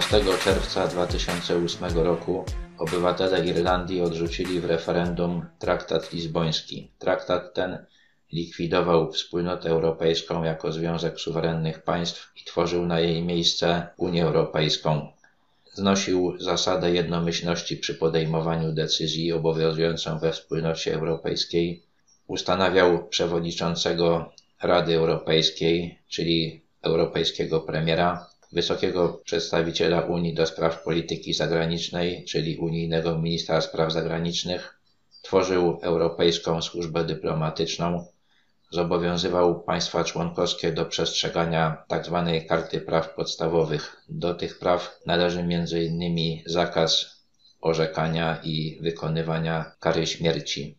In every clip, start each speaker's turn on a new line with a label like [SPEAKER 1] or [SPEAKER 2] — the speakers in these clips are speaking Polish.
[SPEAKER 1] 14 czerwca 2008 roku obywatele Irlandii odrzucili w referendum traktat lizboński. Traktat ten likwidował Wspólnotę Europejską jako związek suwerennych państw i tworzył na jej miejsce Unię Europejską. Znosił zasadę jednomyślności przy podejmowaniu decyzji obowiązującą we Wspólnocie Europejskiej. Ustanawiał przewodniczącego Rady Europejskiej, czyli europejskiego premiera, wysokiego przedstawiciela Unii do spraw polityki zagranicznej, czyli unijnego ministra spraw zagranicznych, tworzył Europejską Służbę Dyplomatyczną, zobowiązywał państwa członkowskie do przestrzegania tzw. Tak Karty Praw Podstawowych. Do tych praw należy m.in. zakaz orzekania i wykonywania kary śmierci.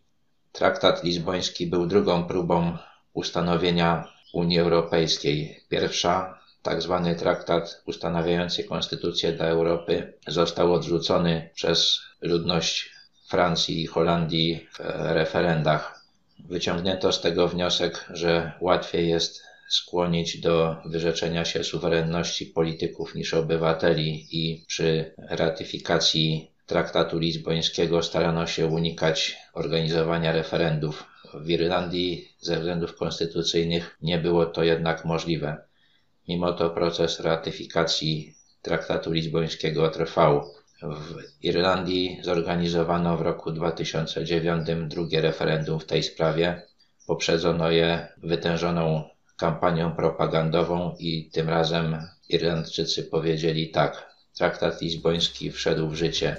[SPEAKER 1] Traktat lizboński był drugą próbą ustanowienia Unii Europejskiej. Pierwsza tak zwany traktat ustanawiający konstytucję dla Europy został odrzucony przez ludność Francji i Holandii w referendach. Wyciągnięto z tego wniosek, że łatwiej jest skłonić do wyrzeczenia się suwerenności polityków niż obywateli i przy ratyfikacji traktatu lizbońskiego starano się unikać organizowania referendów. W Irlandii ze względów konstytucyjnych nie było to jednak możliwe. Mimo to proces ratyfikacji traktatu lizbońskiego trwał. W Irlandii zorganizowano w roku 2009 drugie referendum w tej sprawie. Poprzedzono je wytężoną kampanią propagandową i tym razem Irlandczycy powiedzieli tak. Traktat lizboński wszedł w życie.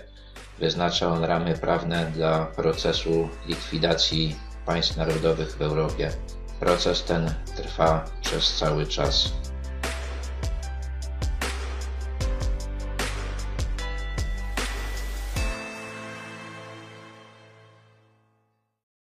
[SPEAKER 1] Wyznacza on ramy prawne dla procesu likwidacji państw narodowych w Europie. Proces ten trwa przez cały czas.